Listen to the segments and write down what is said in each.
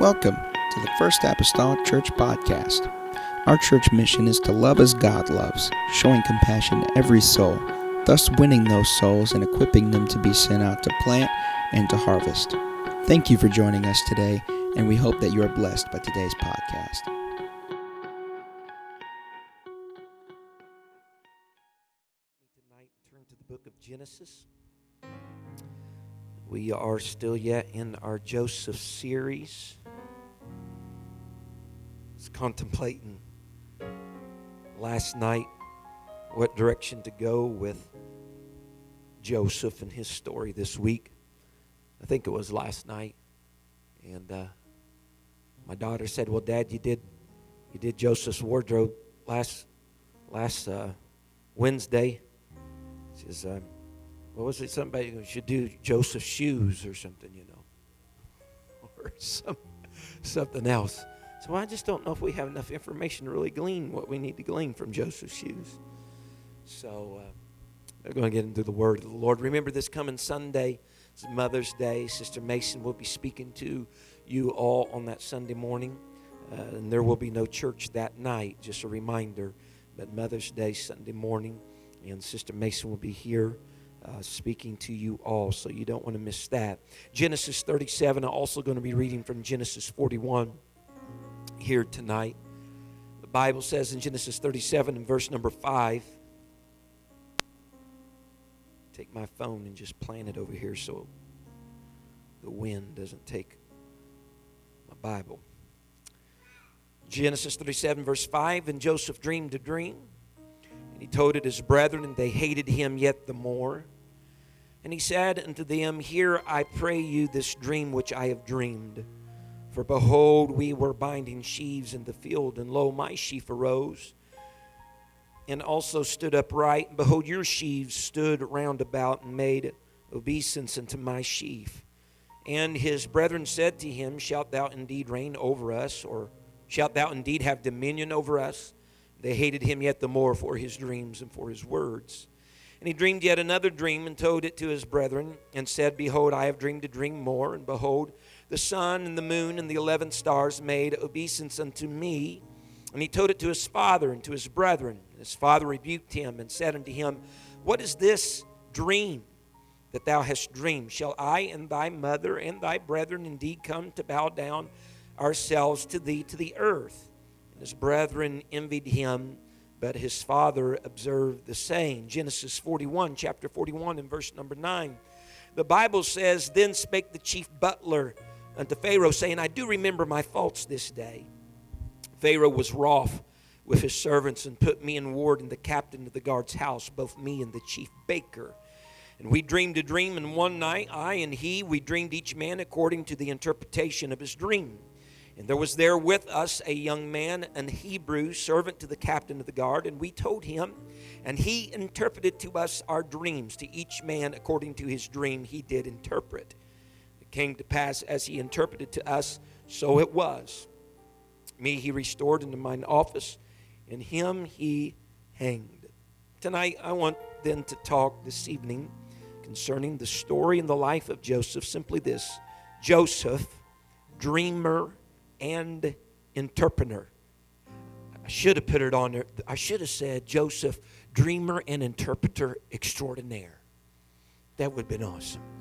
Welcome to the First Apostolic Church Podcast. Our church mission is to love as God loves, showing compassion to every soul, thus winning those souls and equipping them to be sent out to plant and to harvest. Thank you for joining us today, and we hope that you are blessed by today's podcast. tonight turn to the book of Genesis. We are still yet in our Joseph series. It's contemplating last night what direction to go with Joseph and his story this week. I think it was last night. And uh, my daughter said, "Well, Dad, you did you did Joseph's wardrobe last last uh, Wednesday." She says, um, "What was it? Somebody should do Joseph's shoes or something, you know, or some something else." So I just don't know if we have enough information to really glean what we need to glean from Joseph's shoes. So uh, we're going to get into the Word of the Lord. Remember this coming Sunday. It's Mother's Day. Sister Mason will be speaking to you all on that Sunday morning. Uh, and there will be no church that night, just a reminder. But Mother's Day, Sunday morning, and Sister Mason will be here uh, speaking to you all, so you don't want to miss that. Genesis 37, I'm also going to be reading from Genesis 41 here tonight. The Bible says in Genesis 37 and verse number 5, take my phone and just plant it over here so the wind doesn't take my Bible. Genesis 37, verse 5 And Joseph dreamed a dream, and he told it his brethren, and they hated him yet the more. And he said unto them, Hear, I pray you, this dream which I have dreamed. For behold, we were binding sheaves in the field, and lo, my sheaf arose and also stood upright. And behold, your sheaves stood round about and made obeisance unto my sheaf. And his brethren said to him, Shalt thou indeed reign over us, or shalt thou indeed have dominion over us? They hated him yet the more for his dreams and for his words. And he dreamed yet another dream and told it to his brethren, and said, Behold, I have dreamed a dream more, and behold, the sun and the moon and the eleven stars made obeisance unto me. And he told it to his father and to his brethren. And his father rebuked him and said unto him, What is this dream that thou hast dreamed? Shall I and thy mother and thy brethren indeed come to bow down ourselves to thee to the earth? And his brethren envied him, but his father observed the same. Genesis 41, chapter 41, and verse number 9. The Bible says, Then spake the chief butler unto Pharaoh, saying, I do remember my faults this day. Pharaoh was wroth with his servants and put me in ward and the captain of the guard's house, both me and the chief baker. And we dreamed a dream, and one night, I and he, we dreamed each man according to the interpretation of his dream. And there was there with us a young man, an Hebrew, servant to the captain of the guard, and we told him, and he interpreted to us our dreams. To each man according to his dream, he did interpret. Came to pass as he interpreted to us, so it was. Me he restored into mine office, and him he hanged. Tonight, I want then to talk this evening concerning the story and the life of Joseph. Simply this Joseph, dreamer and interpreter. I should have put it on there. I should have said Joseph, dreamer and interpreter extraordinaire. That would have been awesome.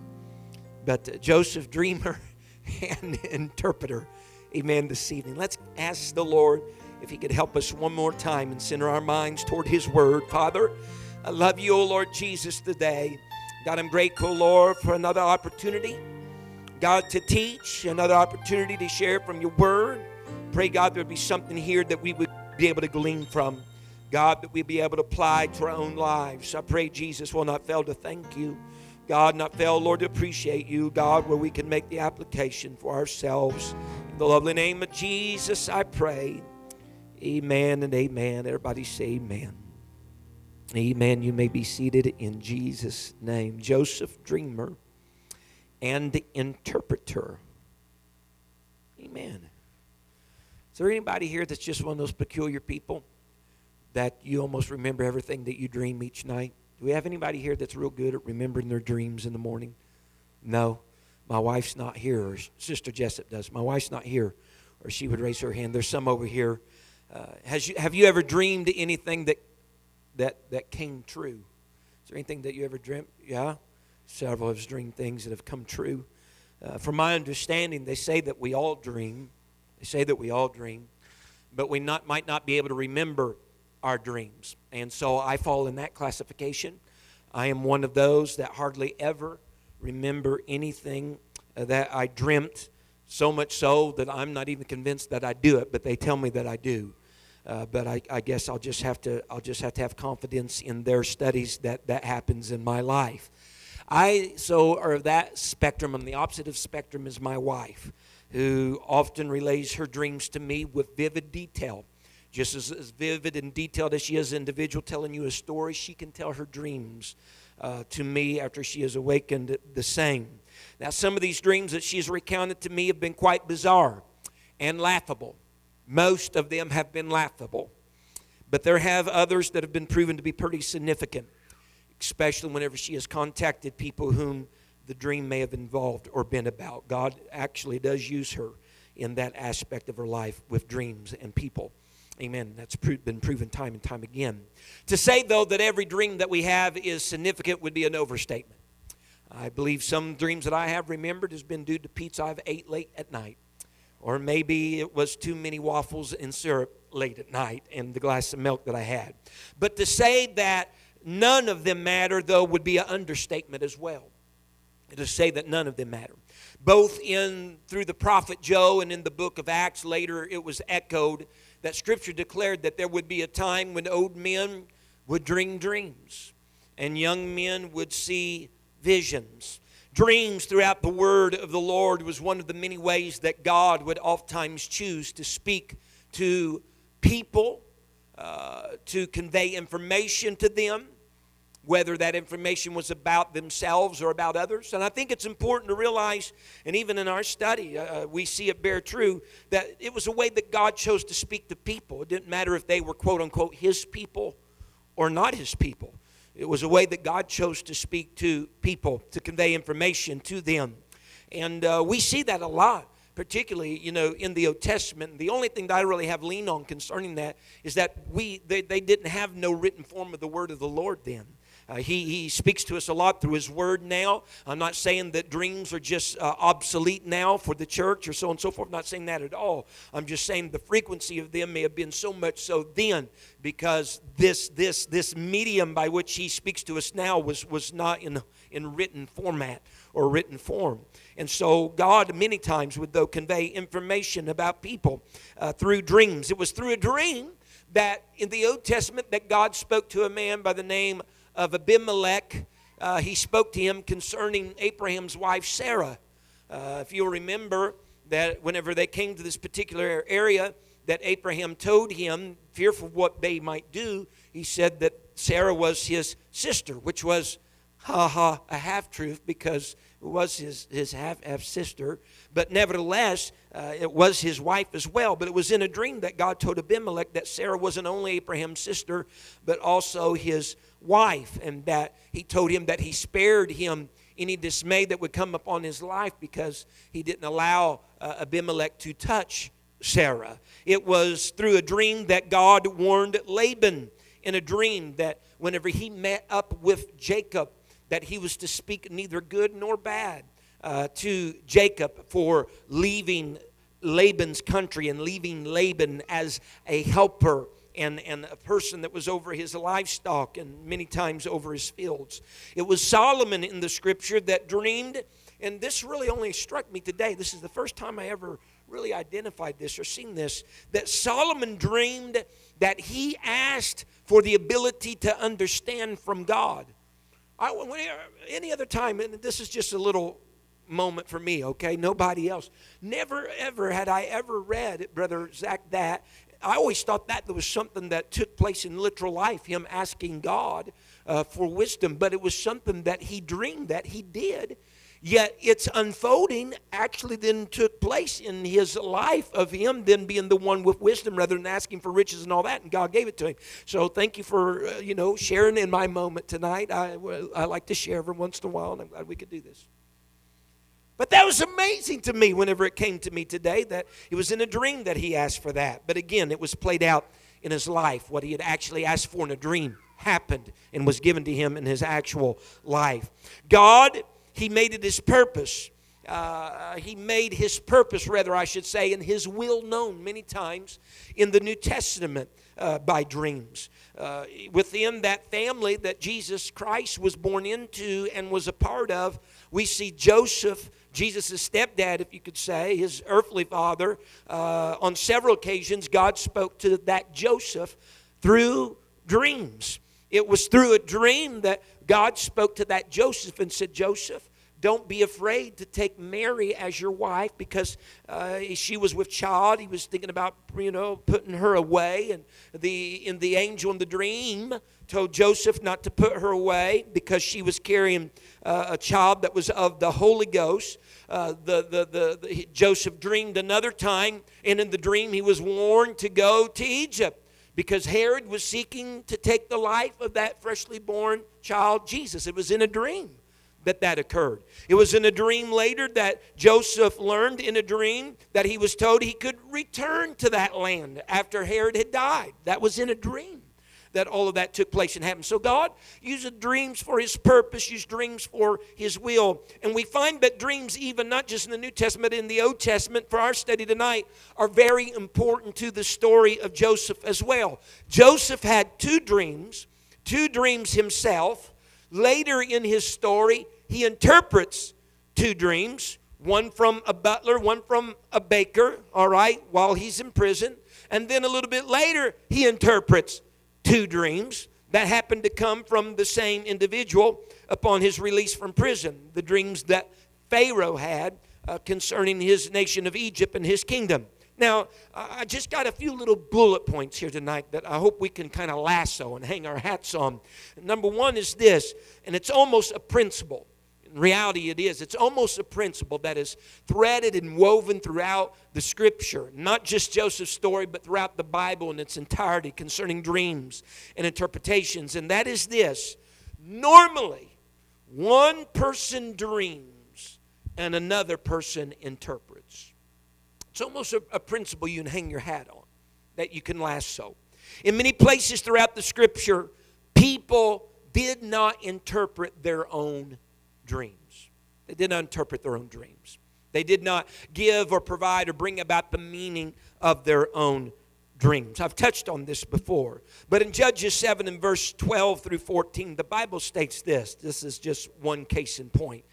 But Joseph, dreamer and interpreter. Amen. This evening. Let's ask the Lord if He could help us one more time and center our minds toward His Word. Father, I love you, O Lord Jesus, today. God, I'm grateful, Lord, for another opportunity. God, to teach, another opportunity to share from your word. Pray, God, there'd be something here that we would be able to glean from. God, that we'd be able to apply to our own lives. I pray Jesus will not fail to thank you. God, not fail, Lord, to appreciate you, God, where we can make the application for ourselves. In the lovely name of Jesus, I pray. Amen and amen. Everybody say amen. Amen. You may be seated in Jesus' name. Joseph Dreamer and the interpreter. Amen. Is there anybody here that's just one of those peculiar people that you almost remember everything that you dream each night? Do we have anybody here that's real good at remembering their dreams in the morning? No. My wife's not here, or Sister Jessup does. My wife's not here, or she would raise her hand. There's some over here. Uh, has you, have you ever dreamed anything that, that, that came true? Is there anything that you ever dreamt? Yeah? Several have dreamed things that have come true. Uh, from my understanding, they say that we all dream. They say that we all dream, but we not, might not be able to remember our dreams. And so I fall in that classification. I am one of those that hardly ever remember anything uh, that I dreamt, so much so that I'm not even convinced that I do it, but they tell me that I do. Uh, but I, I, guess I'll just have to I'll just have to have confidence in their studies that that happens in my life. I so are that spectrum. On the opposite of spectrum is my wife, who often relays her dreams to me with vivid detail. Just as, as vivid and detailed as she is an individual telling you a story, she can tell her dreams uh, to me after she has awakened the same. Now, some of these dreams that she's recounted to me have been quite bizarre and laughable. Most of them have been laughable. But there have others that have been proven to be pretty significant, especially whenever she has contacted people whom the dream may have involved or been about. God actually does use her in that aspect of her life with dreams and people. Amen. That's been proven time and time again. To say, though, that every dream that we have is significant would be an overstatement. I believe some dreams that I have remembered has been due to pizza I've ate late at night. Or maybe it was too many waffles and syrup late at night and the glass of milk that I had. But to say that none of them matter, though, would be an understatement as well. To say that none of them matter. Both in through the prophet Joel and in the book of Acts, later it was echoed that Scripture declared that there would be a time when old men would dream dreams and young men would see visions. Dreams throughout the word of the Lord was one of the many ways that God would oftentimes choose to speak to people, uh, to convey information to them whether that information was about themselves or about others. And I think it's important to realize, and even in our study, uh, uh, we see it bear true, that it was a way that God chose to speak to people. It didn't matter if they were, quote unquote, His people or not His people. It was a way that God chose to speak to people, to convey information to them. And uh, we see that a lot particularly you know in the old testament the only thing that i really have leaned on concerning that is that we they, they didn't have no written form of the word of the lord then uh, he, he speaks to us a lot through His Word now. I'm not saying that dreams are just uh, obsolete now for the church or so on and so forth. I'm not saying that at all. I'm just saying the frequency of them may have been so much so then because this, this, this medium by which He speaks to us now was, was not in, in written format or written form. And so God many times would, though, convey information about people uh, through dreams. It was through a dream that in the Old Testament that God spoke to a man by the name of Abimelech, uh, he spoke to him concerning Abraham's wife Sarah. Uh, if you'll remember that whenever they came to this particular area, that Abraham told him, fearful what they might do, he said that Sarah was his sister, which was, ha ha, a half truth because it was his, his half, half sister. But nevertheless, uh, it was his wife as well. But it was in a dream that God told Abimelech that Sarah wasn't only Abraham's sister, but also his wife, and that he told him that he spared him any dismay that would come upon his life because he didn't allow uh, Abimelech to touch Sarah. It was through a dream that God warned Laban in a dream that whenever he met up with Jacob, that he was to speak neither good nor bad uh, to Jacob for leaving Laban's country and leaving Laban as a helper and, and a person that was over his livestock and many times over his fields. It was Solomon in the scripture that dreamed, and this really only struck me today. This is the first time I ever really identified this or seen this that Solomon dreamed that he asked for the ability to understand from God. I, any other time, and this is just a little moment for me, okay? Nobody else. Never, ever had I ever read, Brother Zach, that I always thought that there was something that took place in literal life, him asking God uh, for wisdom, but it was something that he dreamed that he did. Yet its unfolding actually then took place in his life of him then being the one with wisdom rather than asking for riches and all that, and God gave it to him. So thank you for uh, you know sharing in my moment tonight. I, I like to share every once in a while, and I'm glad we could do this. That was amazing to me whenever it came to me today that it was in a dream that he asked for that. But again, it was played out in his life. What he had actually asked for in a dream happened and was given to him in his actual life. God, he made it his purpose. Uh, he made his purpose, rather, I should say, and his will known many times in the New Testament uh, by dreams. Uh, within that family that Jesus Christ was born into and was a part of, we see Joseph Jesus' stepdad, if you could say, his earthly father, uh, on several occasions, God spoke to that Joseph through dreams. It was through a dream that God spoke to that Joseph and said, Joseph, don't be afraid to take Mary as your wife because uh, she was with child. He was thinking about, you know, putting her away. And the, in the angel in the dream told Joseph not to put her away because she was carrying uh, a child that was of the Holy Ghost. Uh, the, the, the, the, Joseph dreamed another time, and in the dream he was warned to go to Egypt because Herod was seeking to take the life of that freshly born child, Jesus. It was in a dream that that occurred. It was in a dream later that Joseph learned in a dream that he was told he could return to that land after Herod had died. That was in a dream that all of that took place and happened. So God uses dreams for his purpose, uses dreams for his will. And we find that dreams, even not just in the New Testament, in the Old Testament, for our study tonight, are very important to the story of Joseph as well. Joseph had two dreams, two dreams himself. Later in his story, he interprets two dreams one from a butler, one from a baker, all right, while he's in prison. And then a little bit later, he interprets two dreams that happened to come from the same individual upon his release from prison. The dreams that Pharaoh had uh, concerning his nation of Egypt and his kingdom. Now, I just got a few little bullet points here tonight that I hope we can kind of lasso and hang our hats on. Number one is this, and it's almost a principle. In reality, it is. It's almost a principle that is threaded and woven throughout the scripture, not just Joseph's story, but throughout the Bible in its entirety concerning dreams and interpretations. And that is this normally, one person dreams and another person interprets. It's almost a, a principle you can hang your hat on, that you can lasso. In many places throughout the scripture, people did not interpret their own dreams. They did not interpret their own dreams. They did not give or provide or bring about the meaning of their own dreams. I've touched on this before. But in Judges 7 and verse 12 through 14, the Bible states this. This is just one case in point.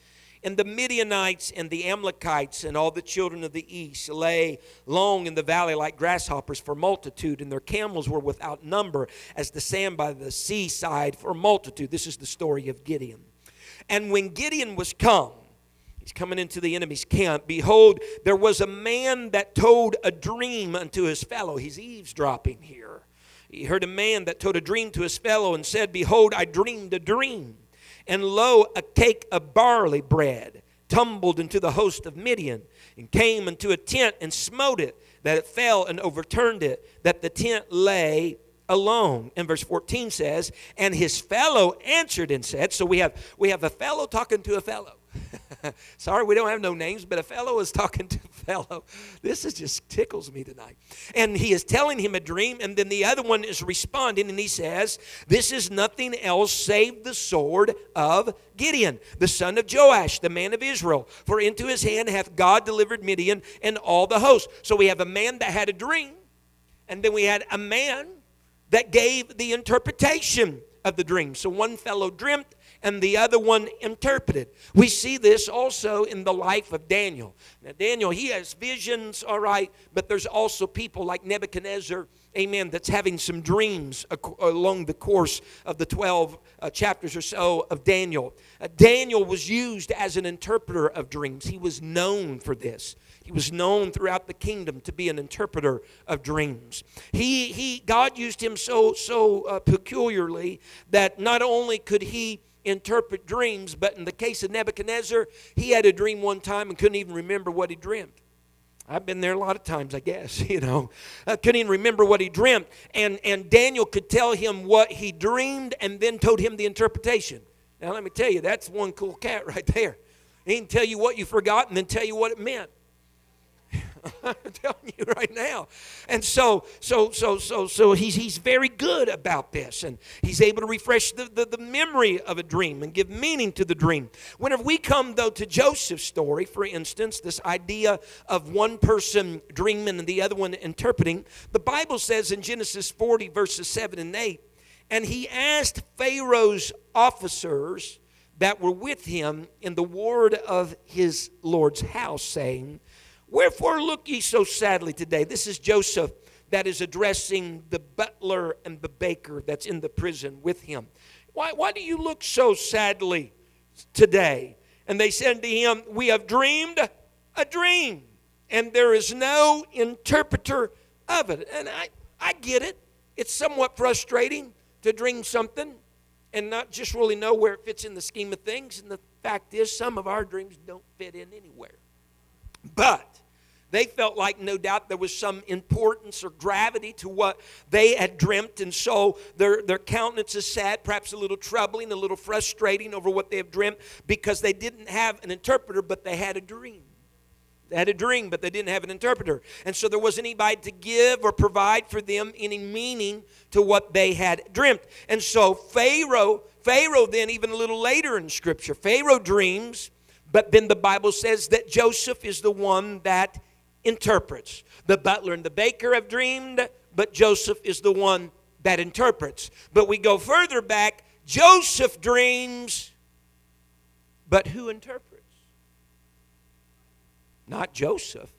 And the Midianites and the Amalekites and all the children of the east lay long in the valley like grasshoppers for multitude, and their camels were without number as the sand by the seaside for multitude. This is the story of Gideon. And when Gideon was come, he's coming into the enemy's camp, behold, there was a man that told a dream unto his fellow. He's eavesdropping here. He heard a man that told a dream to his fellow and said, Behold, I dreamed a dream. And lo, a cake of barley bread tumbled into the host of Midian and came into a tent and smote it, that it fell and overturned it, that the tent lay alone. And verse 14 says, and his fellow answered and said, so we have we have a fellow talking to a fellow. Sorry, we don't have no names, but a fellow is talking to a fellow. This is just tickles me tonight. And he is telling him a dream, and then the other one is responding, and he says, This is nothing else save the sword of Gideon, the son of Joash, the man of Israel. For into his hand hath God delivered Midian and all the host. So we have a man that had a dream, and then we had a man that gave the interpretation of the dream. So one fellow dreamt and the other one interpreted. We see this also in the life of Daniel. Now, Daniel, he has visions, all right, but there's also people like Nebuchadnezzar, amen, that's having some dreams along the course of the 12 uh, chapters or so of Daniel. Uh, Daniel was used as an interpreter of dreams, he was known for this. He was known throughout the kingdom to be an interpreter of dreams. He, he, God used him so, so uh, peculiarly that not only could he interpret dreams, but in the case of Nebuchadnezzar, he had a dream one time and couldn't even remember what he dreamed. I've been there a lot of times, I guess, you know. I couldn't even remember what he dreamed. And, and Daniel could tell him what he dreamed and then told him the interpretation. Now, let me tell you, that's one cool cat right there. He can tell you what you forgot and then tell you what it meant. I'm telling you right now. And so, so, so, so, so he's, he's very good about this. And he's able to refresh the, the, the memory of a dream and give meaning to the dream. Whenever we come, though, to Joseph's story, for instance, this idea of one person dreaming and the other one interpreting, the Bible says in Genesis 40, verses 7 and 8, and he asked Pharaoh's officers that were with him in the ward of his Lord's house, saying, Wherefore look ye so sadly today? This is Joseph that is addressing the butler and the baker that's in the prison with him. Why, why do you look so sadly today? And they said to him, We have dreamed a dream, and there is no interpreter of it. And I, I get it. It's somewhat frustrating to dream something and not just really know where it fits in the scheme of things. And the fact is, some of our dreams don't fit in anywhere. But they felt like no doubt there was some importance or gravity to what they had dreamt, and so their, their countenance is sad, perhaps a little troubling, a little frustrating over what they have dreamt because they didn't have an interpreter, but they had a dream. They had a dream, but they didn't have an interpreter. And so there wasn't anybody to give or provide for them any meaning to what they had dreamt. And so Pharaoh, Pharaoh then, even a little later in Scripture, Pharaoh dreams but then the Bible says that Joseph is the one that interprets. The butler and the baker have dreamed, but Joseph is the one that interprets. But we go further back Joseph dreams, but who interprets? Not Joseph.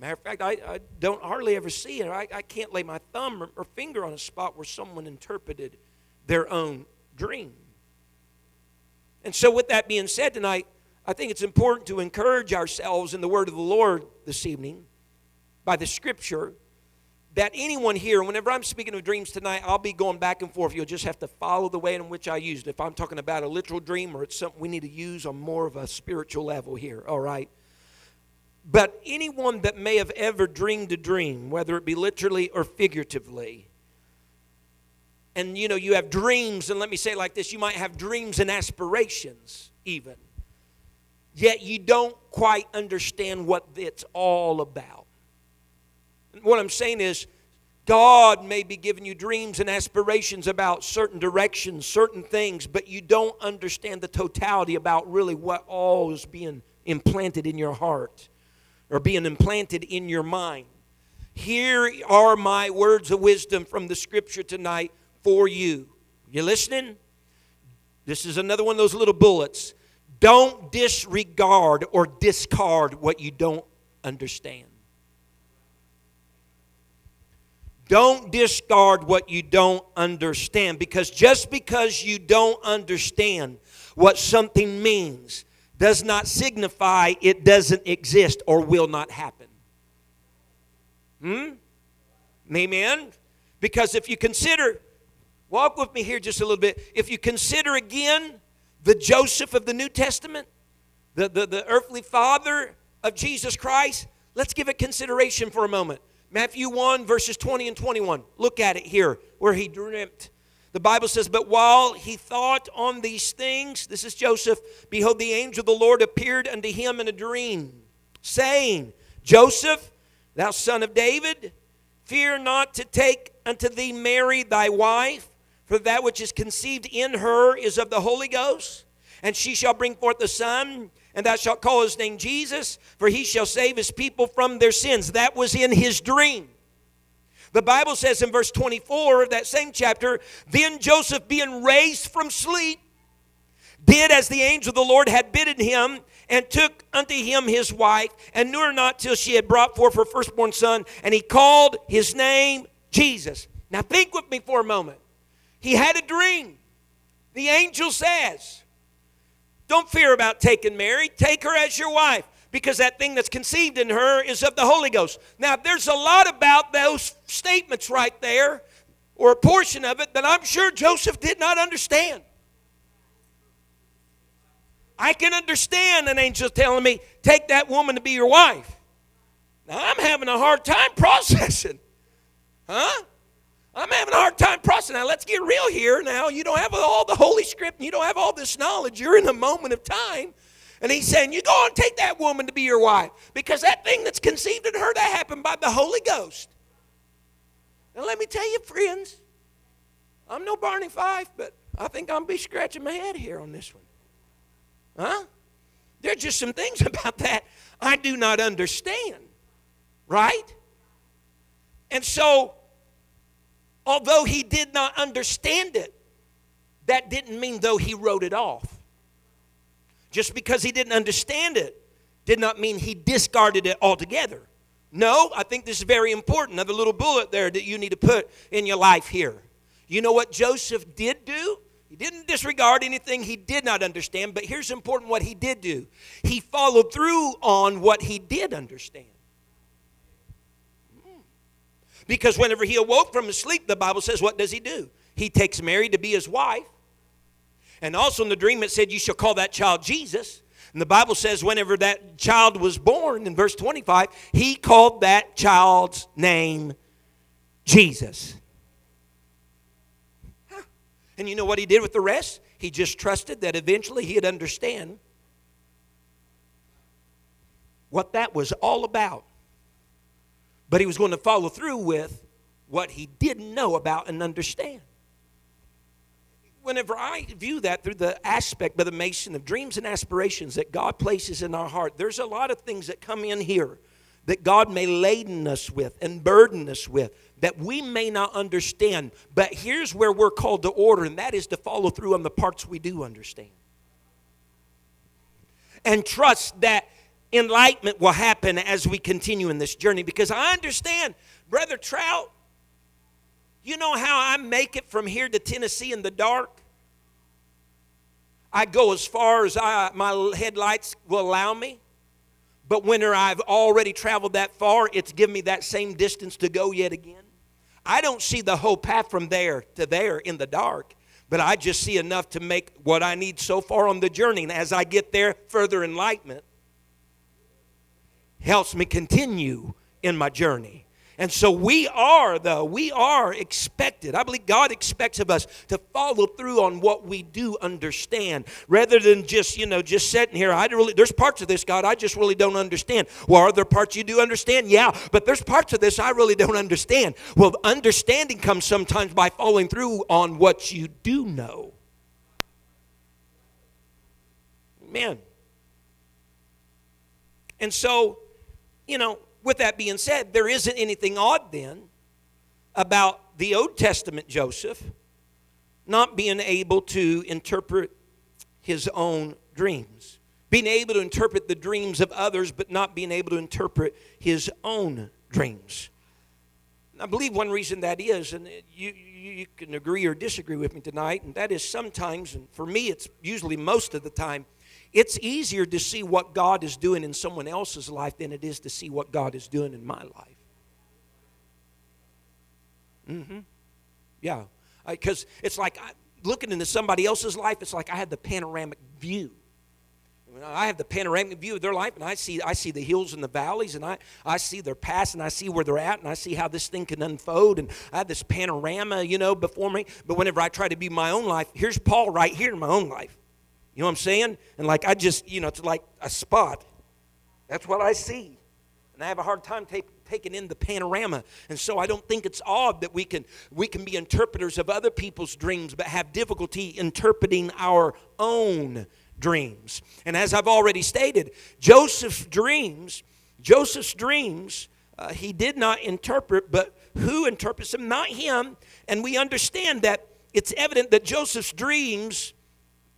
Matter of fact, I, I don't hardly ever see it. I, I can't lay my thumb or, or finger on a spot where someone interpreted their own dream. And so, with that being said tonight, I think it's important to encourage ourselves in the word of the Lord this evening by the scripture that anyone here, whenever I'm speaking of dreams tonight, I'll be going back and forth. You'll just have to follow the way in which I used. If I'm talking about a literal dream or it's something we need to use on more of a spiritual level here, all right? But anyone that may have ever dreamed a dream, whether it be literally or figuratively, and you know, you have dreams, and let me say it like this you might have dreams and aspirations, even. Yet you don't quite understand what it's all about. What I'm saying is, God may be giving you dreams and aspirations about certain directions, certain things, but you don't understand the totality about really what all is being implanted in your heart or being implanted in your mind. Here are my words of wisdom from the scripture tonight for you. You listening? This is another one of those little bullets. Don't disregard or discard what you don't understand. Don't discard what you don't understand because just because you don't understand what something means does not signify it doesn't exist or will not happen. Hmm? Amen? Because if you consider Walk with me here just a little bit. If you consider again the Joseph of the New Testament, the, the, the earthly father of Jesus Christ, let's give it consideration for a moment. Matthew 1, verses 20 and 21. Look at it here where he dreamt. The Bible says, But while he thought on these things, this is Joseph, behold, the angel of the Lord appeared unto him in a dream, saying, Joseph, thou son of David, fear not to take unto thee Mary thy wife for that which is conceived in her is of the Holy Ghost, and she shall bring forth a son, and thou shalt call his name Jesus, for he shall save his people from their sins. That was in his dream. The Bible says in verse 24 of that same chapter, then Joseph, being raised from sleep, did as the angel of the Lord had bidden him, and took unto him his wife, and knew her not till she had brought forth her firstborn son, and he called his name Jesus. Now think with me for a moment. He had a dream. The angel says, Don't fear about taking Mary, take her as your wife because that thing that's conceived in her is of the Holy Ghost. Now, there's a lot about those statements right there, or a portion of it, that I'm sure Joseph did not understand. I can understand an angel telling me, take that woman to be your wife. Now, I'm having a hard time processing. Huh? I'm having a hard time processing. Now, let's get real here. Now, you don't have all the Holy Script and you don't have all this knowledge. You're in a moment of time. And he's saying, You go and take that woman to be your wife. Because that thing that's conceived in her, that happened by the Holy Ghost. Now, let me tell you, friends, I'm no Barney Fife, but I think I'm be scratching my head here on this one. Huh? There's just some things about that I do not understand. Right? And so, although he did not understand it, that didn't mean though he wrote it off. Just because he didn't understand it did not mean he discarded it altogether. No, I think this is very important. Another little bullet there that you need to put in your life here. You know what Joseph did do? He didn't disregard anything he did not understand, but here's important what he did do. He followed through on what he did understand. Because whenever he awoke from his sleep, the Bible says, what does he do? He takes Mary to be his wife. And also in the dream, it said, You shall call that child Jesus. And the Bible says, whenever that child was born, in verse 25, he called that child's name Jesus. And you know what he did with the rest? He just trusted that eventually he'd understand what that was all about. But he was going to follow through with what he didn't know about and understand whenever I view that through the aspect of the mason of dreams and aspirations that God places in our heart, there's a lot of things that come in here that God may laden us with and burden us with that we may not understand. But here's where we're called to order, and that is to follow through on the parts we do understand. And trust that enlightenment will happen as we continue in this journey because I understand, Brother Trout, you know how I make it from here to Tennessee in the dark? I go as far as I, my headlights will allow me. But when I've already traveled that far, it's given me that same distance to go yet again. I don't see the whole path from there to there in the dark, but I just see enough to make what I need so far on the journey. And as I get there, further enlightenment helps me continue in my journey. And so we are, though, we are expected. I believe God expects of us to follow through on what we do understand rather than just, you know, just sitting here. I really, there's parts of this, God, I just really don't understand. Well, are there parts you do understand? Yeah, but there's parts of this I really don't understand. Well, understanding comes sometimes by following through on what you do know. Amen. And so, you know, with that being said, there isn't anything odd then about the Old Testament Joseph not being able to interpret his own dreams, being able to interpret the dreams of others, but not being able to interpret his own dreams. I believe one reason that is, and you, you can agree or disagree with me tonight, and that is sometimes, and for me it's usually most of the time, it's easier to see what God is doing in someone else's life than it is to see what God is doing in my life. Mm-hmm. Yeah. Because it's like I, looking into somebody else's life, it's like I had the panoramic view. I have the panoramic view of their life, and I see, I see the hills and the valleys, and I, I see their past, and I see where they're at, and I see how this thing can unfold, and I have this panorama, you know, before me. But whenever I try to be my own life, here's Paul right here in my own life. You know what I'm saying? And like I just, you know, it's like a spot. That's what I see. And I have a hard time take, taking in the panorama. And so I don't think it's odd that we can we can be interpreters of other people's dreams but have difficulty interpreting our own dreams. And as I've already stated, Joseph's dreams, Joseph's dreams, uh, he did not interpret, but who interprets them? Not him. And we understand that it's evident that Joseph's dreams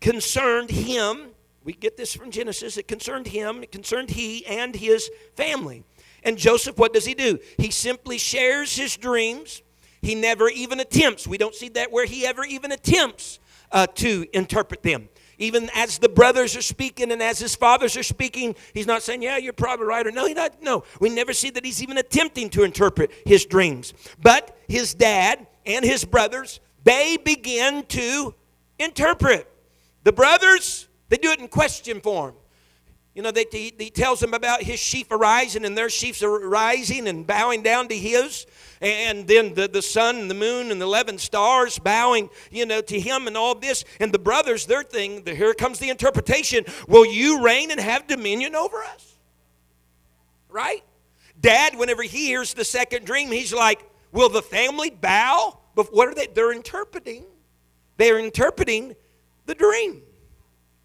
concerned him. We get this from Genesis. It concerned him, it concerned he and his family. And Joseph, what does he do? He simply shares his dreams. He never even attempts. We don't see that where he ever even attempts uh, to interpret them. Even as the brothers are speaking and as his fathers are speaking, he's not saying, Yeah, you're probably right, or no, he not. No, we never see that he's even attempting to interpret his dreams. But his dad and his brothers, they begin to interpret. The brothers, they do it in question form. You know, they, he, he tells them about his sheep arising, and their sheep are rising and bowing down to his. And then the, the sun and the moon and the 11 stars bowing, you know, to him and all this. And the brothers, their thing, the, here comes the interpretation Will you reign and have dominion over us? Right? Dad, whenever he hears the second dream, he's like, Will the family bow? But what are they? They're interpreting. They're interpreting the dream.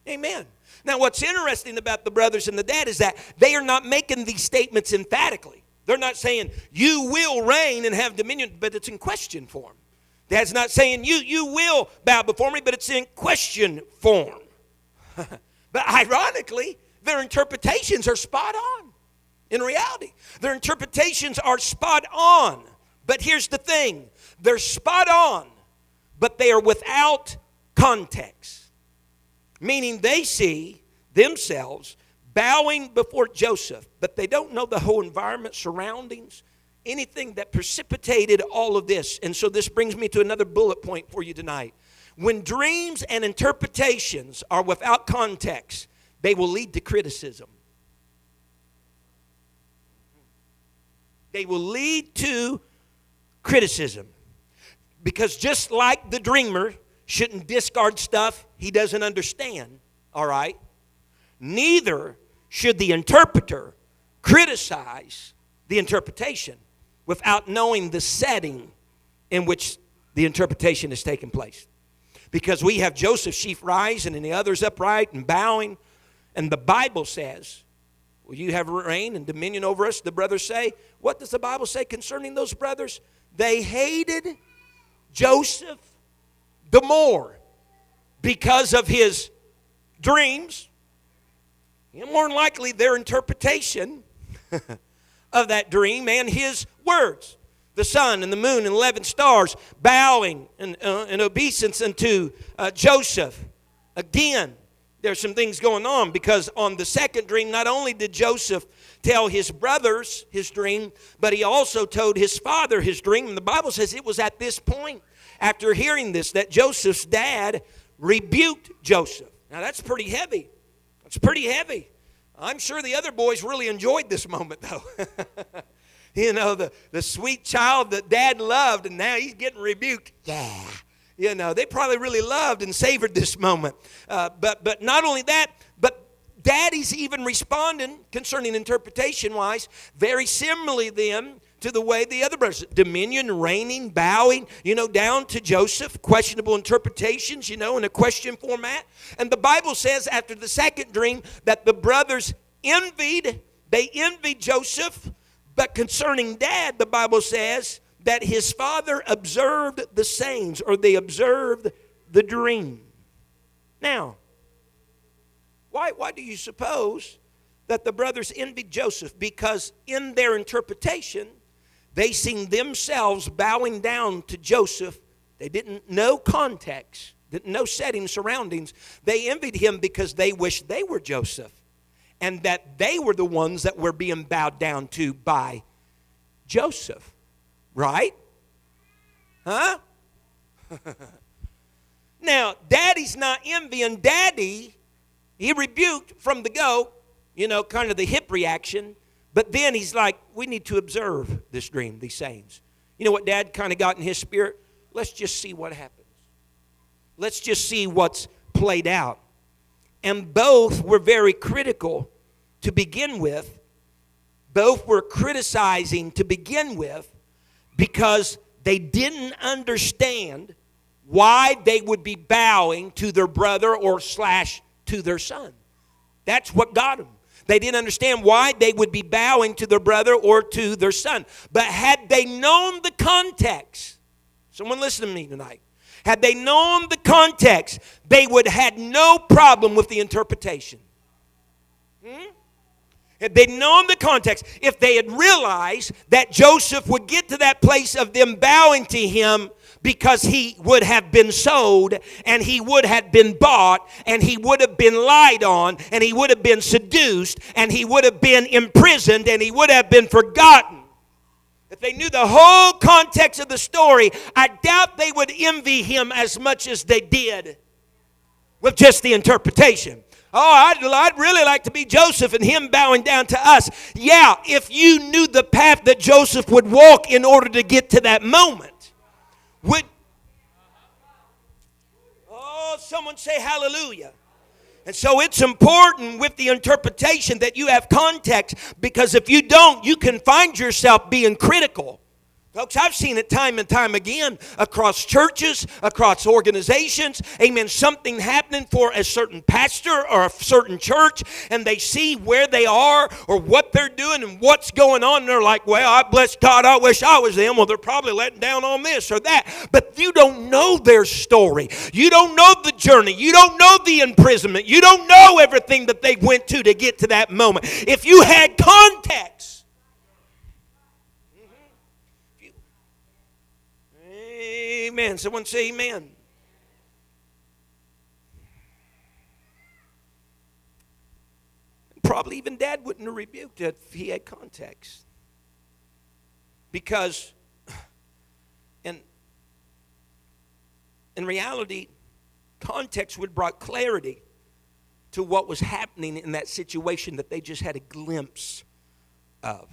Amen. Now, what's interesting about the brothers and the dad is that they are not making these statements emphatically. They're not saying, you will reign and have dominion, but it's in question form. Dad's not saying, you, you will bow before me, but it's in question form. but ironically, their interpretations are spot on in reality. Their interpretations are spot on. But here's the thing they're spot on, but they are without context meaning they see themselves bowing before Joseph, but they don't know the whole environment, surroundings, anything that precipitated all of this. And so this brings me to another bullet point for you tonight. When dreams and interpretations are without context, they will lead to criticism. They will lead to criticism. Because just like the dreamer shouldn't discard stuff he doesn't understand, all right? Neither should the interpreter criticize the interpretation without knowing the setting in which the interpretation is taking place. Because we have Joseph sheaf rising and the others upright and bowing, and the Bible says, Will you have reign and dominion over us? The brothers say. What does the Bible say concerning those brothers? They hated Joseph the more because of his dreams, and more than likely their interpretation of that dream and his words. The sun and the moon and 11 stars bowing in, uh, in obeisance unto uh, Joseph. Again, there's some things going on because on the second dream, not only did Joseph tell his brothers his dream, but he also told his father his dream. And the Bible says it was at this point after hearing this that Joseph's dad rebuked Joseph. Now that's pretty heavy. That's pretty heavy. I'm sure the other boys really enjoyed this moment though. you know, the, the sweet child that dad loved, and now he's getting rebuked. Yeah. You know, they probably really loved and savored this moment. Uh, but, but not only that, but daddy's even responding concerning interpretation wise, very similarly then to the way the other brothers dominion, reigning, bowing, you know, down to Joseph, questionable interpretations, you know, in a question format. And the Bible says after the second dream that the brothers envied, they envied Joseph, but concerning dad, the Bible says that his father observed the sayings or they observed the dream. Now, why, why do you suppose that the brothers envied Joseph? Because in their interpretation, they seen themselves bowing down to Joseph. They didn't know context, didn't know setting, surroundings. They envied him because they wished they were Joseph and that they were the ones that were being bowed down to by Joseph. Right? Huh? now, daddy's not envying daddy. He rebuked from the go, you know, kind of the hip reaction. But then he's like, we need to observe this dream, these sayings. You know what dad kind of got in his spirit? Let's just see what happens. Let's just see what's played out. And both were very critical to begin with. Both were criticizing to begin with because they didn't understand why they would be bowing to their brother or slash to their son. That's what got them. They didn't understand why they would be bowing to their brother or to their son. But had they known the context, someone listen to me tonight. Had they known the context, they would have had no problem with the interpretation. Hmm? Had they known the context, if they had realized that Joseph would get to that place of them bowing to him because he would have been sold and he would have been bought and he would have been lied on and he would have been seduced and he would have been imprisoned and he would have been forgotten. If they knew the whole context of the story, I doubt they would envy him as much as they did with just the interpretation. Oh, I'd, I'd, really like to be Joseph and him bowing down to us. Yeah, if you knew the path that Joseph would walk in order to get to that moment. Would Oh, someone say hallelujah. And so it's important with the interpretation that you have context because if you don't, you can find yourself being critical Folks, I've seen it time and time again across churches, across organizations. Amen. Something happening for a certain pastor or a certain church, and they see where they are or what they're doing and what's going on. And they're like, well, I bless God. I wish I was them. Well, they're probably letting down on this or that. But you don't know their story. You don't know the journey. You don't know the imprisonment. You don't know everything that they went to to get to that moment. If you had context, Amen. Someone say amen. Probably even dad wouldn't have rebuked it if he had context. Because in, in reality, context would brought clarity to what was happening in that situation that they just had a glimpse of.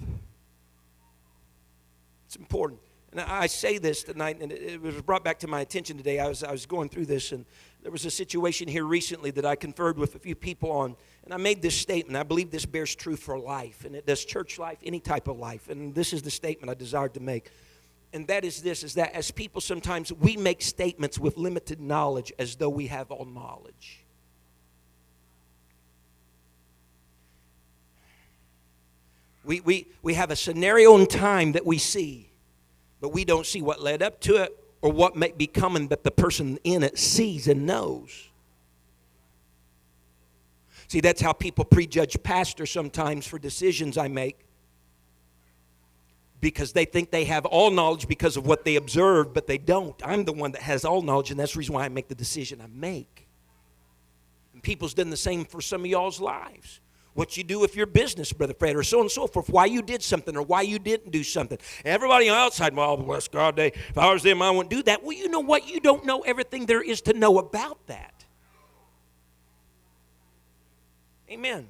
It's important. Now, I say this tonight, and it was brought back to my attention today. I was, I was going through this, and there was a situation here recently that I conferred with a few people on, and I made this statement. I believe this bears true for life, and it does church life, any type of life. And this is the statement I desired to make. And that is this is that as people, sometimes we make statements with limited knowledge as though we have all knowledge. We, we, we have a scenario in time that we see but we don't see what led up to it or what may be coming that the person in it sees and knows. See, that's how people prejudge pastors sometimes for decisions I make because they think they have all knowledge because of what they observe, but they don't. I'm the one that has all knowledge, and that's the reason why I make the decision I make. And people's done the same for some of y'all's lives what you do with your business, Brother Fred, or so and so forth, why you did something or why you didn't do something. Everybody outside, well, bless God, they, if I was them, I wouldn't do that. Well, you know what? You don't know everything there is to know about that. Amen.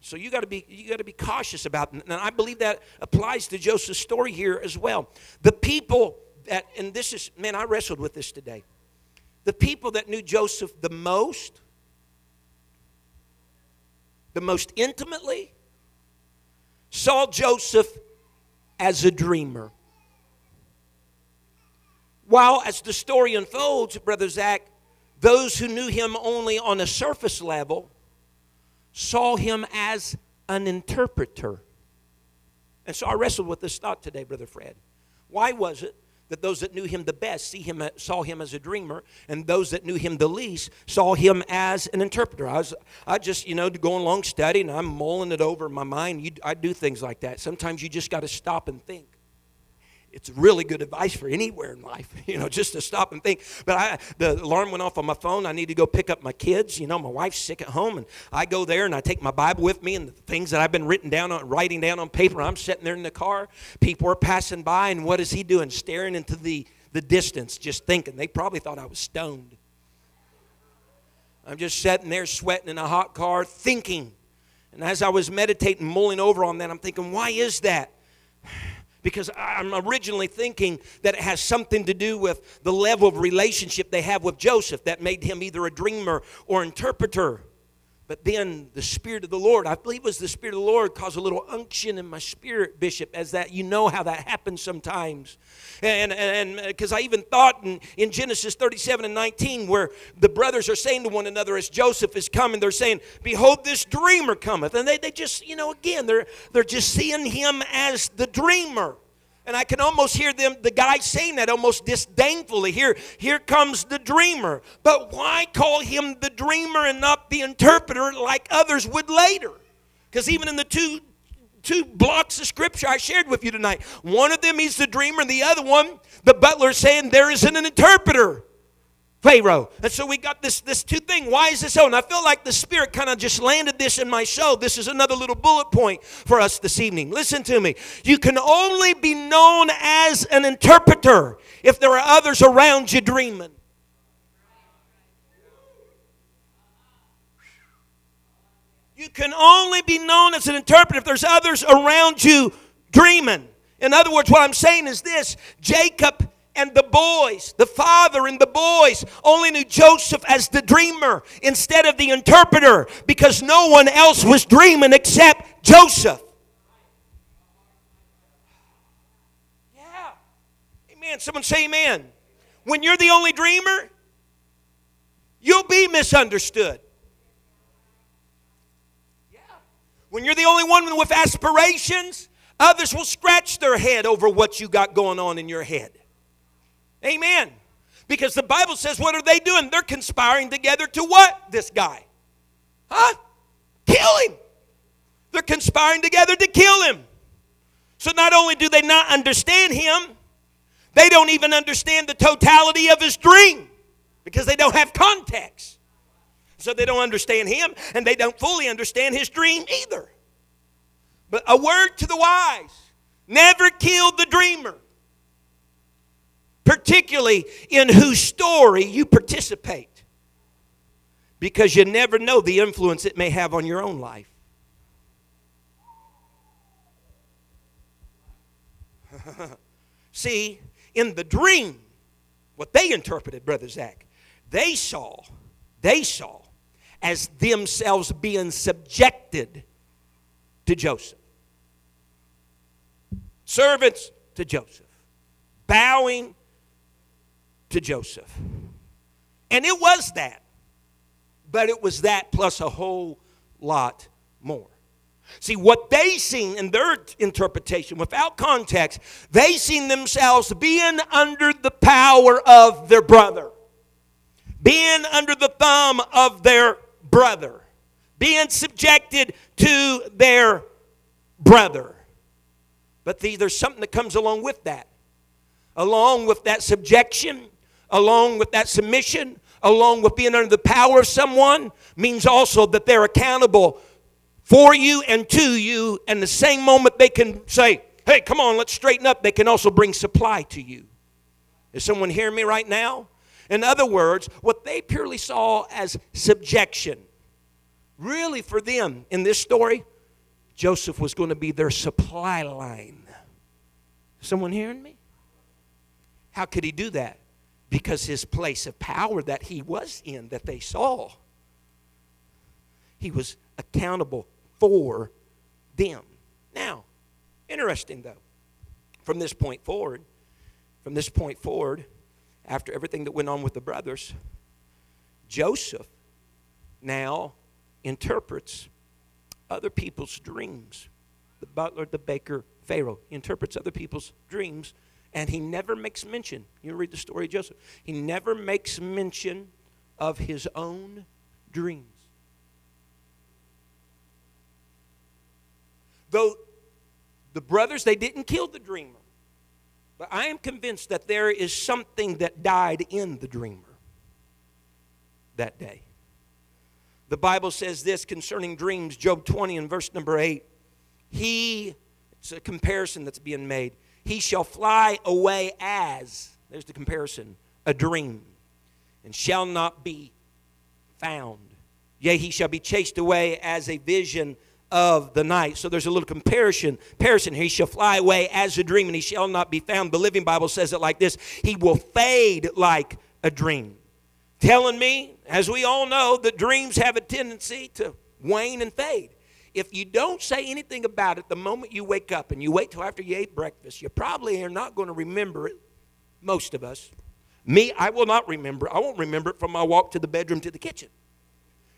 So you got to be you got to be cautious about, and I believe that applies to Joseph's story here as well. The people that, and this is man, I wrestled with this today. The people that knew Joseph the most the most intimately, saw Joseph as a dreamer. While, as the story unfolds, Brother Zach, those who knew him only on a surface level saw him as an interpreter. And so I wrestled with this thought today, Brother Fred. Why was it that those that knew him the best see him, saw him as a dreamer, and those that knew him the least saw him as an interpreter. I, was, I just, you know, going along studying, I'm mulling it over in my mind. You, I do things like that. Sometimes you just got to stop and think it's really good advice for anywhere in life, you know, just to stop and think. But I, the alarm went off on my phone. I need to go pick up my kids. You know, my wife's sick at home, and I go there and I take my Bible with me and the things that I've been written down on, writing down on paper. I'm sitting there in the car. People are passing by, and what is he doing? Staring into the the distance, just thinking. They probably thought I was stoned. I'm just sitting there sweating in a hot car, thinking. And as I was meditating, mulling over on that, I'm thinking, why is that? because I'm originally thinking that it has something to do with the level of relationship they have with Joseph that made him either a dreamer or interpreter. But then the Spirit of the Lord, I believe it was the Spirit of the Lord, caused a little unction in my spirit, Bishop, as that you know how that happens sometimes. And and because I even thought in, in Genesis 37 and 19, where the brothers are saying to one another as Joseph is coming, they're saying, Behold, this dreamer cometh. And they, they just, you know, again, they're they're just seeing him as the dreamer. And I can almost hear them, the guy saying that almost disdainfully. Here, here comes the dreamer. But why call him the dreamer and not the interpreter like others would later? Because even in the two, two blocks of scripture I shared with you tonight, one of them he's the dreamer, and the other one, the butler, saying there isn't an interpreter. Pharaoh. And so we got this, this two thing. Why is this so? And I feel like the Spirit kind of just landed this in my soul. This is another little bullet point for us this evening. Listen to me. You can only be known as an interpreter if there are others around you dreaming. You can only be known as an interpreter if there's others around you dreaming. In other words, what I'm saying is this Jacob and the boys, the father and the boys, only knew Joseph as the dreamer instead of the interpreter because no one else was dreaming except Joseph. Yeah. Amen. Someone say amen. When you're the only dreamer, you'll be misunderstood. Yeah. When you're the only one with aspirations, others will scratch their head over what you got going on in your head. Amen. Because the Bible says, what are they doing? They're conspiring together to what? This guy. Huh? Kill him. They're conspiring together to kill him. So not only do they not understand him, they don't even understand the totality of his dream because they don't have context. So they don't understand him and they don't fully understand his dream either. But a word to the wise never kill the dreamer particularly in whose story you participate, because you never know the influence it may have on your own life. See, in the dream, what they interpreted, Brother Zach, they saw, they saw as themselves being subjected to Joseph. Servants to Joseph, bowing to Joseph. And it was that. But it was that plus a whole lot more. See, what they seen in their interpretation, without context, they seen themselves being under the power of their brother, being under the thumb of their brother, being subjected to their brother. But the, there's something that comes along with that. Along with that subjection along with that submission, along with being under the power of someone, means also that they're accountable for you and to you. And the same moment they can say, hey, come on, let's straighten up, they can also bring supply to you. Is someone hearing me right now? In other words, what they purely saw as subjection, really for them in this story, Joseph was going to be their supply line. Someone hearing me? How could he do that? Because his place of power that he was in, that they saw, he was accountable for them. Now, interesting though, from this point forward, from this point forward, after everything that went on with the brothers, Joseph now interprets other people's dreams. The butler, the baker, Pharaoh, interprets other people's dreams and he never makes mention. You read the story of Joseph. He never makes mention of his own dreams. Though the brothers, they didn't kill the dreamer. But I am convinced that there is something that died in the dreamer that day. The Bible says this concerning dreams, Job 20 and verse number 8. He, it's a comparison that's being made. He shall fly away as, there's the comparison, a dream, and shall not be found. Yea, he shall be chased away as a vision of the night. So there's a little comparison. Comparison. He shall fly away as a dream, and he shall not be found. The Living Bible says it like this: He will fade like a dream. Telling me, as we all know, that dreams have a tendency to wane and fade. If you don't say anything about it the moment you wake up and you wait till after you ate breakfast, you probably are not going to remember it, most of us. Me, I will not remember. I won't remember it from my walk to the bedroom to the kitchen.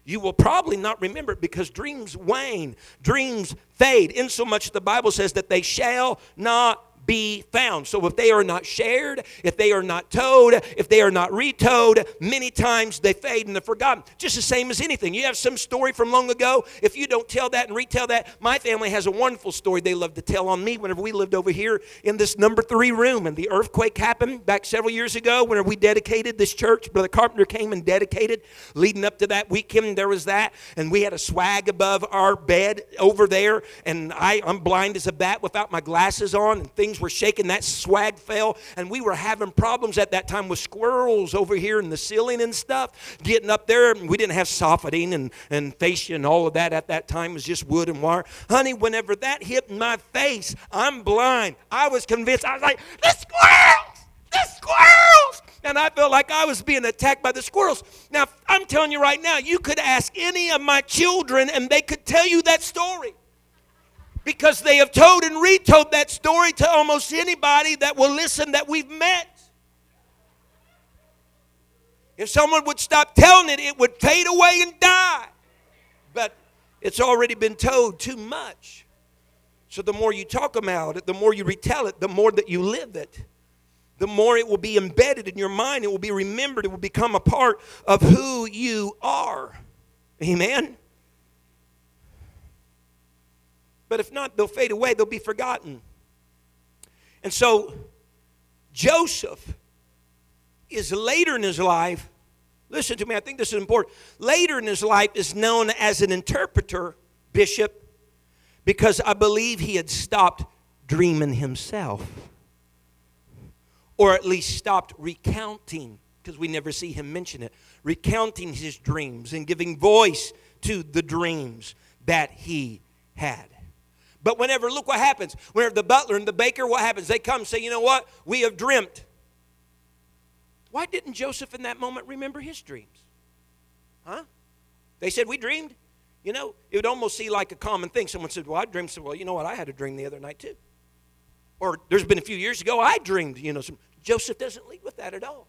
You will probably not remember it because dreams wane, dreams fade, insomuch the Bible says that they shall not be found. So if they are not shared, if they are not told, if they are not retold, many times they fade and they're forgotten. Just the same as anything. You have some story from long ago. If you don't tell that and retell that, my family has a wonderful story they love to tell on me whenever we lived over here in this number three room and the earthquake happened back several years ago whenever we dedicated this church. Brother Carpenter came and dedicated. Leading up to that weekend, there was that. And we had a swag above our bed over there. And I, I'm blind as a bat without my glasses on and things things were shaking. That swag fell, and we were having problems at that time with squirrels over here in the ceiling and stuff. Getting up there, we didn't have soffitting and, and fascia and all of that at that time. It was just wood and wire. Honey, whenever that hit my face, I'm blind. I was convinced. I was like, the squirrels! The squirrels! and I felt like I was being attacked by the squirrels. Now, I'm telling you right now, you could ask any of my children and they could tell you that story. Because they have told and retold that story to almost anybody that will listen that we've met. If someone would stop telling it, it would fade away and die. But it's already been told too much. So the more you talk about it, the more you retell it, the more that you live it the more it will be embedded in your mind. It will be remembered. It will become a part of who you are. Amen? But if not, they'll fade away, they'll be forgotten. And so, Joseph is later in his life, listen to me, I think this is important. Later in his life is known as an interpreter, bishop, because I believe he had stopped dreaming himself or at least stopped recounting, because we never see him mention it, recounting his dreams and giving voice to the dreams that he had. But whenever, look what happens. Whenever the butler and the baker, what happens? They come and say, you know what? We have dreamt. Why didn't Joseph in that moment remember his dreams? Huh? They said, we dreamed. You know, it would almost seem like a common thing. Someone said, well, I dreamed. So, well, you know what? I had a dream the other night too. Or there's been a few years ago, I dreamed, you know, some, Joseph doesn't lead with that at all.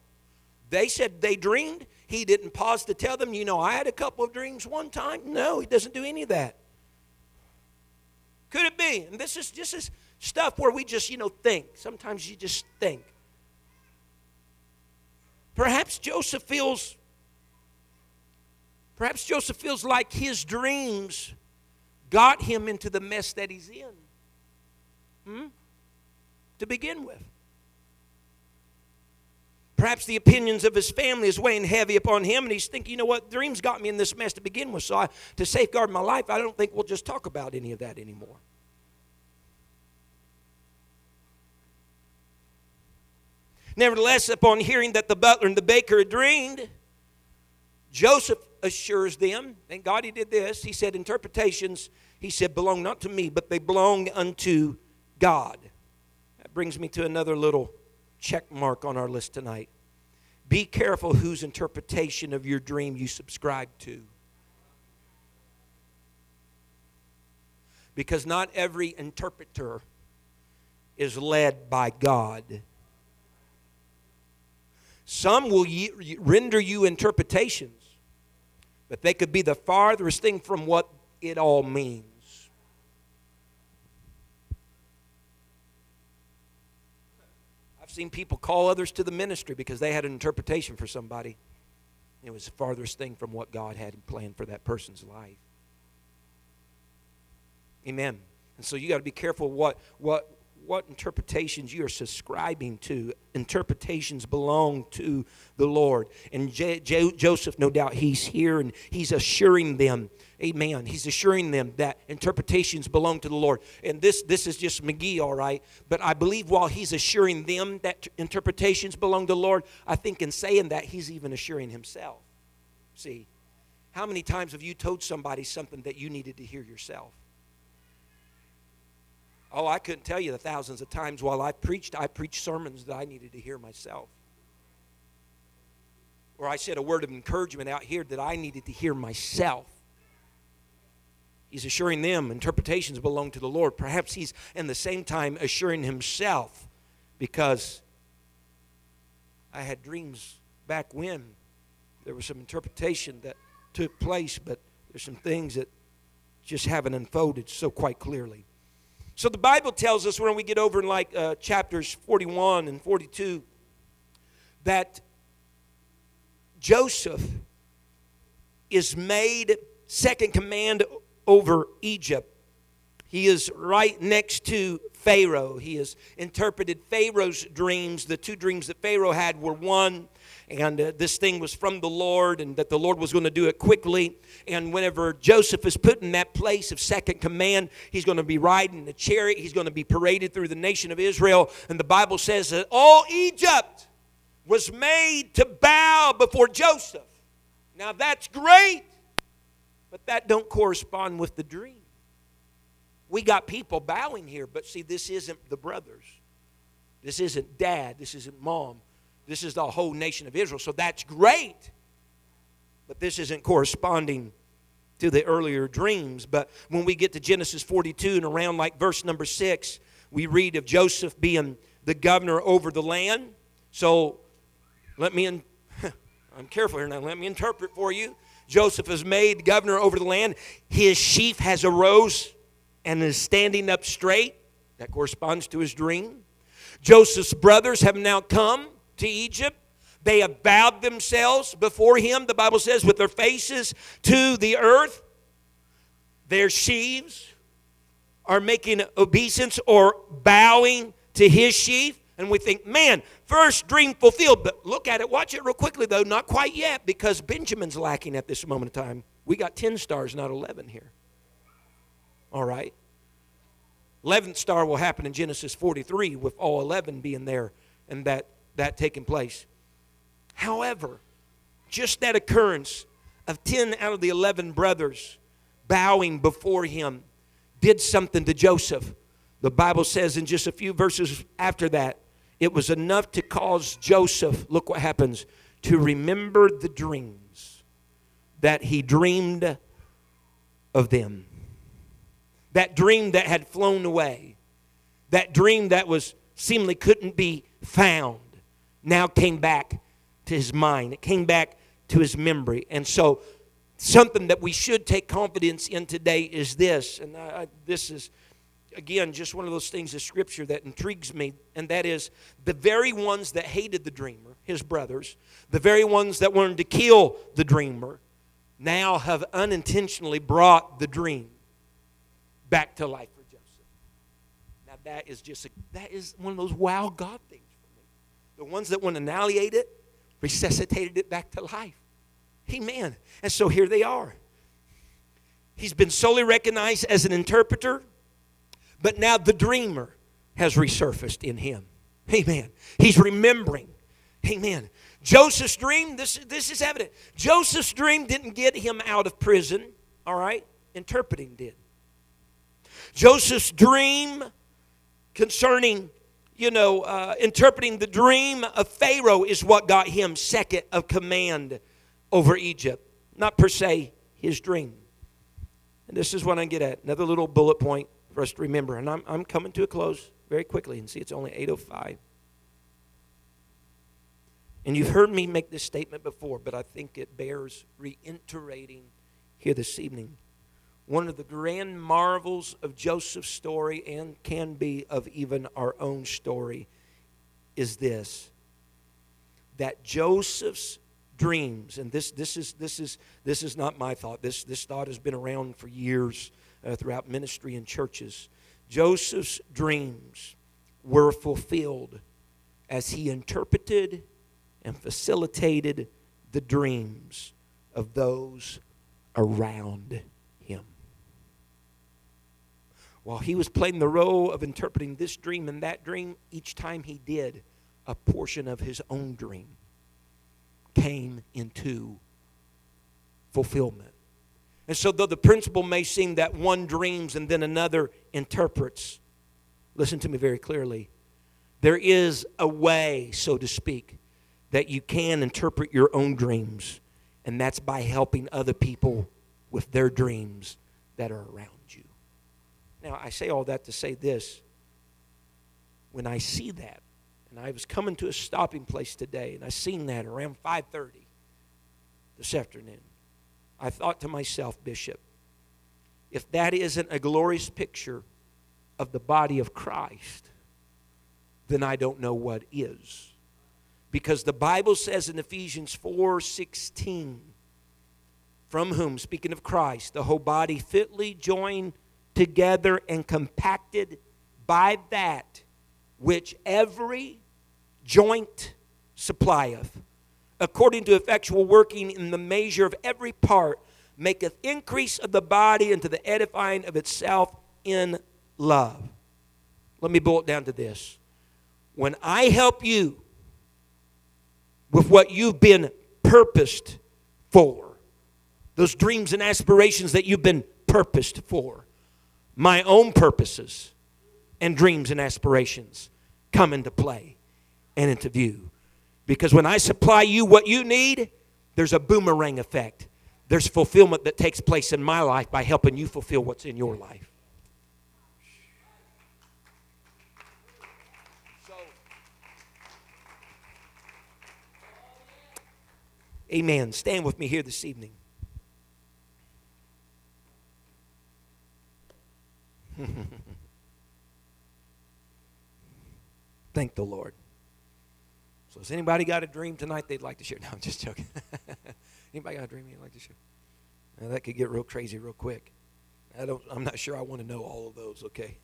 They said they dreamed. He didn't pause to tell them, you know, I had a couple of dreams one time. No, he doesn't do any of that. Could it be? And this is this is stuff where we just, you know, think. Sometimes you just think. Perhaps Joseph feels perhaps Joseph feels like his dreams got him into the mess that he's in. Hmm? to begin with. Perhaps the opinions of his family is weighing heavy upon him, and he's thinking, you know what, dreams got me in this mess to begin with, so I, to safeguard my life, I don't think we'll just talk about any of that anymore. Nevertheless, upon hearing that the butler and the baker had dreamed, Joseph assures them, thank God he did this. He said, Interpretations, he said, belong not to me, but they belong unto God That brings me to another little check mark on our list tonight. Be careful whose interpretation of your dream you subscribe to. Because not every interpreter is led by God. Some will render you interpretations, but they could be the farthest thing from what it all means. Seen people call others to the ministry because they had an interpretation for somebody. It was the farthest thing from what God had planned for that person's life. Amen. And so you got to be careful what, what, what interpretations you are subscribing to. Interpretations belong to the Lord. And J- J- Joseph, no doubt, he's here and he's assuring them Amen. He's assuring them that interpretations belong to the Lord. And this, this is just McGee, all right. But I believe while he's assuring them that interpretations belong to the Lord, I think in saying that, he's even assuring himself. See, how many times have you told somebody something that you needed to hear yourself? Oh, I couldn't tell you the thousands of times while I preached, I preached sermons that I needed to hear myself. Or I said a word of encouragement out here that I needed to hear myself. He's assuring them interpretations belong to the Lord. Perhaps he's in the same time assuring himself because I had dreams back when there was some interpretation that took place, but there's some things that just haven't unfolded so quite clearly. So the Bible tells us when we get over in like uh, chapters 41 and 42 that Joseph is made second command over Egypt. He is right next to Pharaoh. He has interpreted Pharaoh's dreams. The two dreams that Pharaoh had were one, and uh, this thing was from the Lord, and that the Lord was going to do it quickly. And whenever Joseph is put in that place of second command, he's going to be riding the chariot, he's going to be paraded through the nation of Israel. And the Bible says that all Egypt was made to bow before Joseph. Now that's great, but that don't correspond with the dream. We got people bowing here, but see, this isn't the brothers. This isn't dad. This isn't mom. This is the whole nation of Israel. So that's great. But this isn't corresponding to the earlier dreams. But when we get to Genesis 42 and around like verse number 6, we read of Joseph being the governor over the land. So let me, in, I'm careful here now, let me interpret for you. Joseph is made governor over the land. His sheaf has arose and is standing up straight. That corresponds to his dream. Joseph's brothers have now come to Egypt. They have bowed themselves before him, the Bible says, with their faces to the earth. Their sheaves are making obeisance or bowing to his sheaf. And we think, man, first dream fulfilled. But look at it, watch it real quickly, though. Not quite yet, because Benjamin's lacking at this moment in time. We got 10 stars, not 11 here. All right? 11th star will happen in Genesis 43 with all 11 being there and that, that taking place. However, just that occurrence of 10 out of the 11 brothers bowing before him did something to Joseph. The Bible says in just a few verses after that, it was enough to cause Joseph, look what happens, to remember the dreams that he dreamed of them. That dream that had flown away, that dream that was seemingly couldn't be found, now came back to his mind. It came back to his memory. And so, something that we should take confidence in today is this, and I, this is again, just one of those things of Scripture that intrigues me, and that is the very ones that hated the dreamer, his brothers, the very ones that wanted to kill the dreamer, now have unintentionally brought the dream back to life for Joseph. Now that is just a, that is one of those wow God things. The ones that want to annihilate it, resuscitated it back to life. Amen. And so here they are. He's been solely recognized as an interpreter but now the dreamer has resurfaced in him. Amen. He's remembering. Amen. Joseph's dream, this, this is evident. Joseph's dream didn't get him out of prison, all right? Interpreting did. Joseph's dream concerning, you know, uh, interpreting the dream of Pharaoh is what got him second of command over Egypt, not per se his dream. And this is what I get at. Another little bullet point for us to remember. And I'm, I'm coming to a close very quickly and see it's only 8.05. And you've heard me make this statement before, but I think it bears reiterating here this evening. One of the grand marvels of Joseph's story and can be of even our own story is this that Joseph's dreams, and this, this, is, this, is, this is not my thought, this, this thought has been around for years uh, throughout ministry and churches. Joseph's dreams were fulfilled as he interpreted and facilitated the dreams of those around. While he was playing the role of interpreting this dream and that dream, each time he did, a portion of his own dream came into fulfillment. And so, though the principle may seem that one dreams and then another interprets, listen to me very clearly. There is a way, so to speak, that you can interpret your own dreams, and that's by helping other people with their dreams that are around you. Now, I say all that to say this. When I see that, and I was coming to a stopping place today, and I seen that around 5:30 this afternoon. I thought to myself, Bishop, if that isn't a glorious picture of the body of Christ, then I don't know what is. Because the Bible says in Ephesians 4 16, from whom, speaking of Christ, the whole body fitly joined together and compacted by that which every joint supplieth, according to effectual working in the measure of every part, maketh increase of the body unto the edifying of itself in love. Let me boil it down to this. When I help you with what you've been purposed for, those dreams and aspirations that you've been purposed for, my own purposes and dreams and aspirations come into play and into view. Because when I supply you what you need, there's a boomerang effect. There's fulfillment that takes place in my life by helping you fulfill what's in your life. Amen. Stand with me here this evening. Thank the Lord. So, has anybody got a dream tonight they'd like to share? No, I'm just joking. anybody got a dream you'd like to share? Now, that could get real crazy real quick. I don't. I'm not sure I want to know all of those. Okay.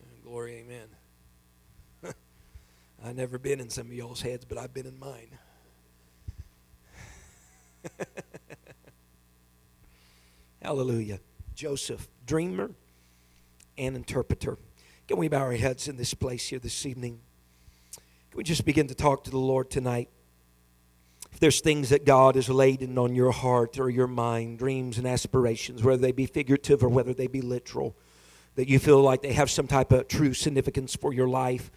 Uh, glory, amen. I've never been in some of y'all's heads, but I've been in mine. Hallelujah. Joseph, dreamer and interpreter. Can we bow our heads in this place here this evening? Can we just begin to talk to the Lord tonight? If there's things that God has laid in on your heart or your mind, dreams and aspirations, whether they be figurative or whether they be literal, that you feel like they have some type of true significance for your life,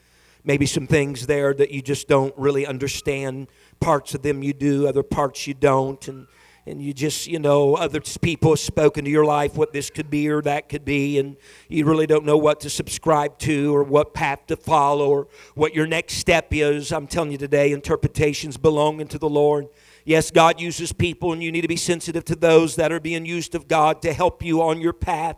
maybe some things there that you just don't really understand. Parts of them you do, other parts you don't. And and you just, you know, other people have spoken to your life what this could be or that could be, and you really don't know what to subscribe to or what path to follow or what your next step is. I'm telling you today, interpretations belonging to the Lord. Yes, God uses people, and you need to be sensitive to those that are being used of God to help you on your path.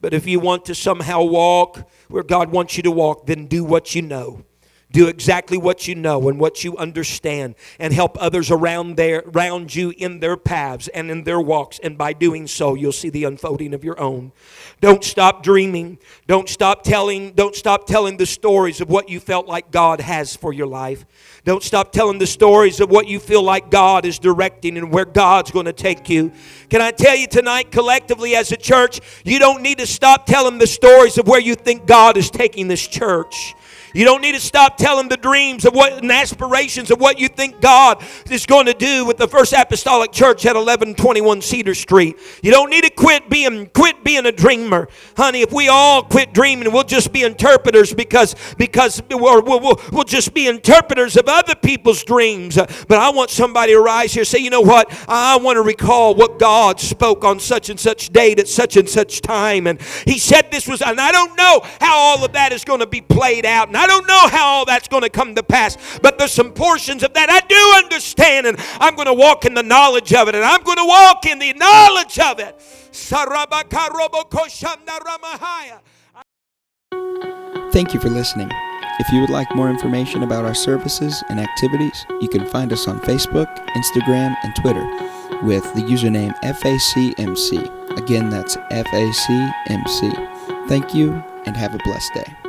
But if you want to somehow walk where God wants you to walk, then do what you know. Do exactly what you know and what you understand and help others around there around you in their paths and in their walks and by doing so you'll see the unfolding of your own. Don't stop dreaming. Don't stop telling don't stop telling the stories of what you felt like God has for your life. Don't stop telling the stories of what you feel like God is directing and where God's going to take you. Can I tell you tonight collectively as a church, you don't need to stop telling the stories of where you think God is taking this church. You don't need to stop telling the dreams of what and aspirations of what you think God is going to do with the First Apostolic Church at 1121 Cedar Street. You don't need to quit being quit being a dreamer, honey. If we all quit dreaming, we'll just be interpreters because because we'll, we'll, we'll just be interpreters of other people's dreams. But I want somebody to rise here and say, you know what? I want to recall what God spoke on such and such date at such and such time, and He said this was, and I don't know how all of that is going to be played out. And I don't know how all that's going to come to pass, but there's some portions of that I do understand, and I'm going to walk in the knowledge of it, and I'm going to walk in the knowledge of it. Thank you for listening. If you would like more information about our services and activities, you can find us on Facebook, Instagram, and Twitter with the username FACMC. Again, that's FACMC. Thank you and have a blessed day.